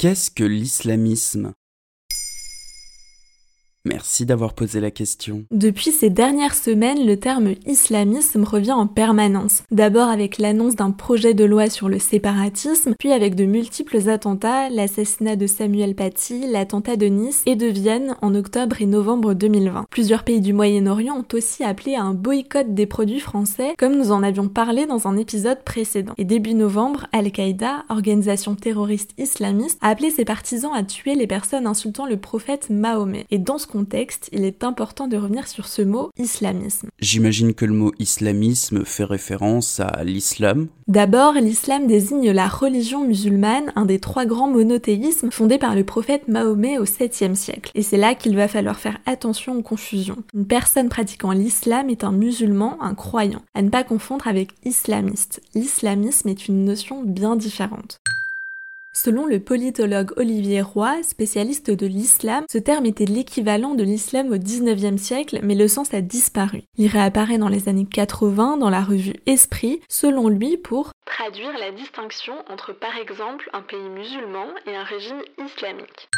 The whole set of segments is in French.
Qu'est-ce que l'islamisme? Merci d'avoir posé la question. Depuis ces dernières semaines, le terme islamisme revient en permanence. D'abord avec l'annonce d'un projet de loi sur le séparatisme, puis avec de multiples attentats, l'assassinat de Samuel Paty, l'attentat de Nice et de Vienne en octobre et novembre 2020. Plusieurs pays du Moyen-Orient ont aussi appelé à un boycott des produits français, comme nous en avions parlé dans un épisode précédent. Et début novembre, Al-Qaïda, organisation terroriste islamiste, a appelé ses partisans à tuer les personnes insultant le prophète Mahomet. Et dans ce contexte, il est important de revenir sur ce mot islamisme. J'imagine que le mot islamisme fait référence à l'islam. D'abord, l'islam désigne la religion musulmane, un des trois grands monothéismes fondés par le prophète Mahomet au 7e siècle. Et c'est là qu'il va falloir faire attention aux confusions. Une personne pratiquant l'islam est un musulman, un croyant, à ne pas confondre avec islamiste. L'islamisme est une notion bien différente. Selon le politologue Olivier Roy, spécialiste de l'islam, ce terme était l'équivalent de l'islam au 19e siècle, mais le sens a disparu. Il réapparaît dans les années 80 dans la revue Esprit, selon lui pour traduire la distinction entre par exemple un pays musulman et un régime islamique.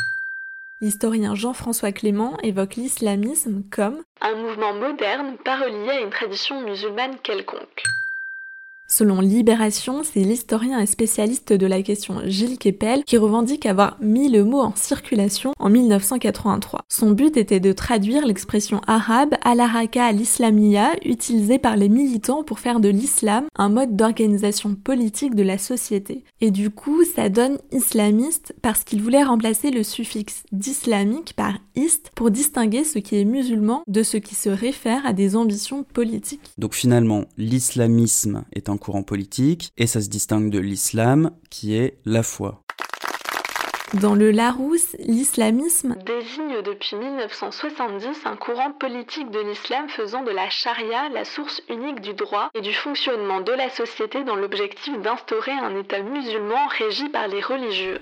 L'historien Jean-François Clément évoque l'islamisme comme un mouvement moderne pas relié à une tradition musulmane quelconque. Selon Libération, c'est l'historien et spécialiste de la question Gilles Kepel qui revendique avoir mis le mot en circulation en 1983. Son but était de traduire l'expression arabe al-haraka al-islamiyya utilisée par les militants pour faire de l'islam un mode d'organisation politique de la société. Et du coup, ça donne islamiste parce qu'il voulait remplacer le suffixe d'islamique par ist pour distinguer ce qui est musulman de ce qui se réfère à des ambitions politiques. Donc finalement, l'islamisme est un courant politique et ça se distingue de l'islam qui est la foi. Dans le Larousse, l'islamisme désigne depuis 1970 un courant politique de l'islam faisant de la charia la source unique du droit et du fonctionnement de la société dans l'objectif d'instaurer un État musulman régi par les religieux.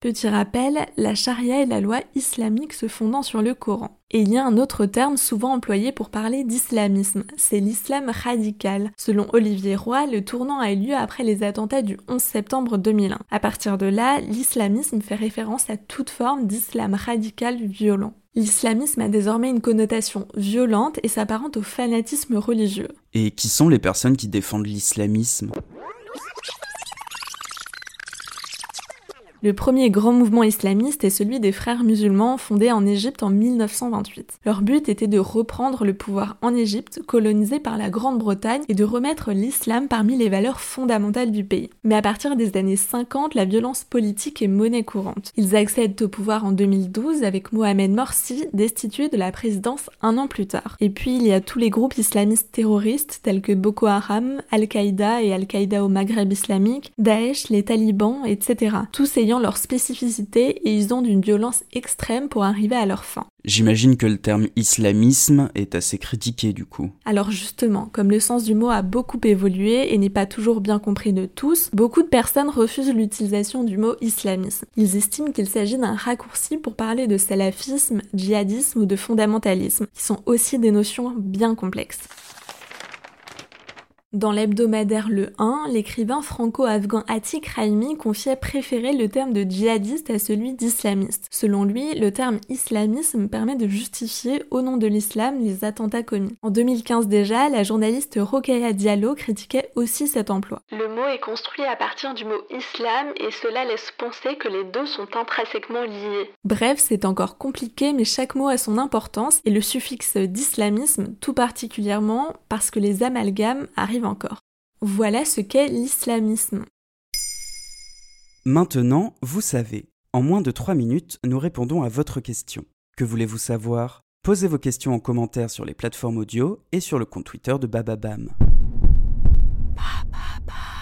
Petit rappel, la charia est la loi islamique se fondant sur le Coran. Et il y a un autre terme souvent employé pour parler d'islamisme, c'est l'islam radical. Selon Olivier Roy, le tournant a eu lieu après les attentats du 11 septembre 2001. À partir de là, l'islamisme fait référence à toute forme d'islam radical violent. L'islamisme a désormais une connotation violente et s'apparente au fanatisme religieux. Et qui sont les personnes qui défendent l'islamisme? Le premier grand mouvement islamiste est celui des frères musulmans fondés en Égypte en 1928. Leur but était de reprendre le pouvoir en Égypte, colonisé par la Grande-Bretagne, et de remettre l'islam parmi les valeurs fondamentales du pays. Mais à partir des années 50, la violence politique est monnaie courante. Ils accèdent au pouvoir en 2012 avec Mohamed Morsi, destitué de la présidence un an plus tard. Et puis il y a tous les groupes islamistes terroristes tels que Boko Haram, Al-Qaïda et Al-Qaïda au Maghreb islamique, Daesh, les talibans, etc. Tous ces leur spécificité et ils ont d'une violence extrême pour arriver à leur fin. J'imagine que le terme islamisme est assez critiqué du coup. Alors justement, comme le sens du mot a beaucoup évolué et n'est pas toujours bien compris de tous, beaucoup de personnes refusent l'utilisation du mot islamisme. Ils estiment qu'il s'agit d'un raccourci pour parler de salafisme, djihadisme ou de fondamentalisme, qui sont aussi des notions bien complexes. Dans l'hebdomadaire Le 1, l'écrivain franco-afghan Atik Raimi confiait préférer le terme de djihadiste à celui d'islamiste. Selon lui, le terme islamisme permet de justifier au nom de l'islam les attentats commis. En 2015 déjà, la journaliste Rokaya Diallo critiquait aussi cet emploi. Le mot est construit à partir du mot islam et cela laisse penser que les deux sont intrinsèquement liés. Bref, c'est encore compliqué mais chaque mot a son importance et le suffixe d'islamisme tout particulièrement parce que les amalgames arrivent encore. Voilà ce qu'est l'islamisme. Maintenant, vous savez. En moins de 3 minutes, nous répondons à votre question. Que voulez-vous savoir? Posez vos questions en commentaire sur les plateformes audio et sur le compte Twitter de Bababam. Bababam.